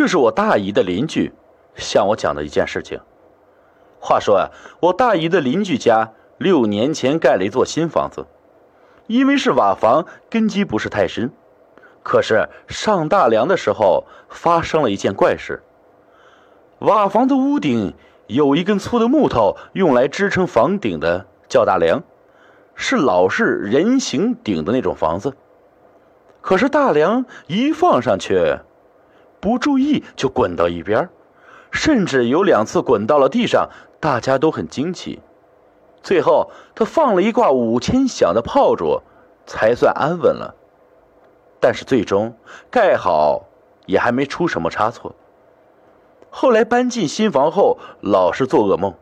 这是我大姨的邻居向我讲的一件事情。话说啊，我大姨的邻居家六年前盖了一座新房子，因为是瓦房，根基不是太深。可是上大梁的时候发生了一件怪事。瓦房的屋顶有一根粗的木头，用来支撑房顶的叫大梁，是老式人形顶的那种房子。可是大梁一放上去，不注意就滚到一边，甚至有两次滚到了地上，大家都很惊奇。最后他放了一挂五千响的炮竹，才算安稳了。但是最终盖好也还没出什么差错。后来搬进新房后，老是做噩梦，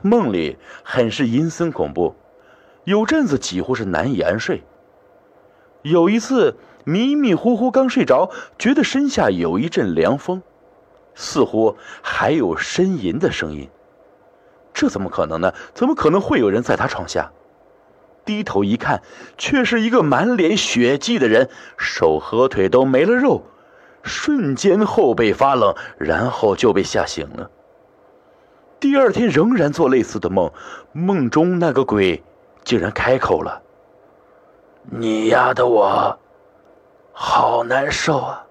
梦里很是阴森恐怖，有阵子几乎是难以安睡。有一次迷迷糊糊刚睡着，觉得身下有一阵凉风，似乎还有呻吟的声音。这怎么可能呢？怎么可能会有人在他床下？低头一看，却是一个满脸血迹的人，手和腿都没了肉，瞬间后背发冷，然后就被吓醒了。第二天仍然做类似的梦，梦中那个鬼竟然开口了：“你丫的我，好难受啊！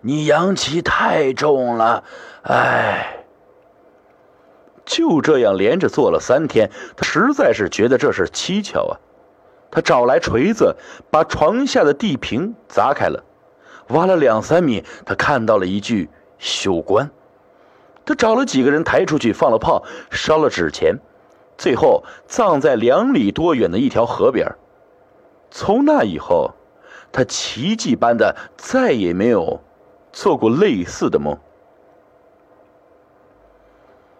你阳气太重了，哎。”就这样连着做了三天，他实在是觉得这是蹊跷啊！他找来锤子，把床下的地平砸开了，挖了两三米，他看到了一具朽棺。他找了几个人抬出去，放了炮，烧了纸钱，最后葬在两里多远的一条河边。从那以后，他奇迹般的再也没有做过类似的梦。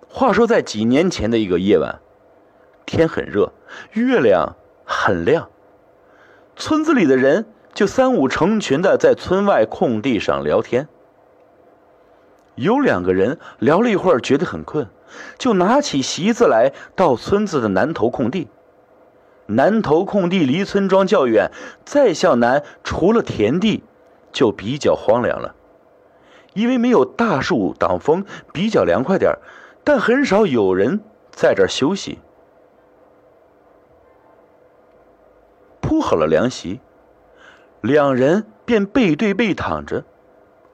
话说，在几年前的一个夜晚，天很热，月亮很亮，村子里的人就三五成群的在村外空地上聊天。有两个人聊了一会儿，觉得很困，就拿起席子来到村子的南头空地。南头空地离村庄较远，再向南，除了田地，就比较荒凉了，因为没有大树挡风，比较凉快点。但很少有人在这儿休息。铺好了凉席，两人便背对背躺着。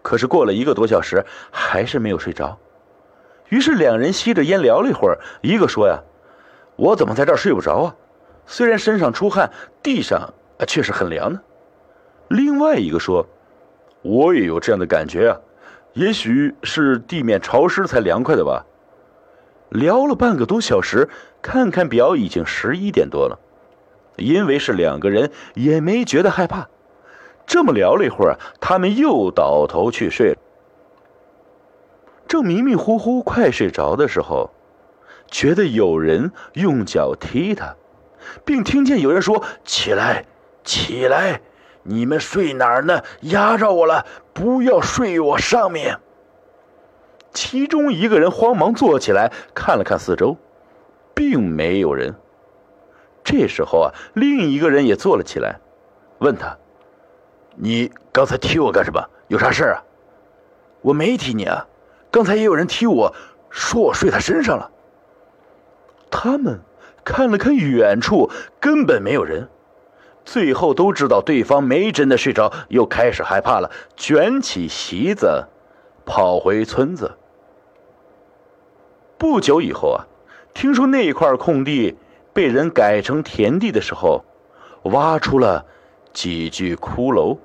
可是过了一个多小时，还是没有睡着。于是两人吸着烟聊了一会儿。一个说：“呀，我怎么在这儿睡不着啊？虽然身上出汗，地上却是很凉呢。”另外一个说：“我也有这样的感觉啊，也许是地面潮湿才凉快的吧。”聊了半个多小时，看看表，已经十一点多了。因为是两个人，也没觉得害怕。这么聊了一会儿，他们又倒头去睡。正迷迷糊糊快睡着的时候，觉得有人用脚踢他，并听见有人说：“起来，起来！你们睡哪儿呢？压着我了！不要睡我上面。”其中一个人慌忙坐起来，看了看四周，并没有人。这时候啊，另一个人也坐了起来，问他：“你刚才踢我干什么？有啥事啊？”“我没踢你啊，刚才也有人踢我，说我睡他身上了。”他们看了看远处，根本没有人。最后都知道对方没真的睡着，又开始害怕了，卷起席子，跑回村子。不久以后啊，听说那块空地被人改成田地的时候，挖出了几具骷髅。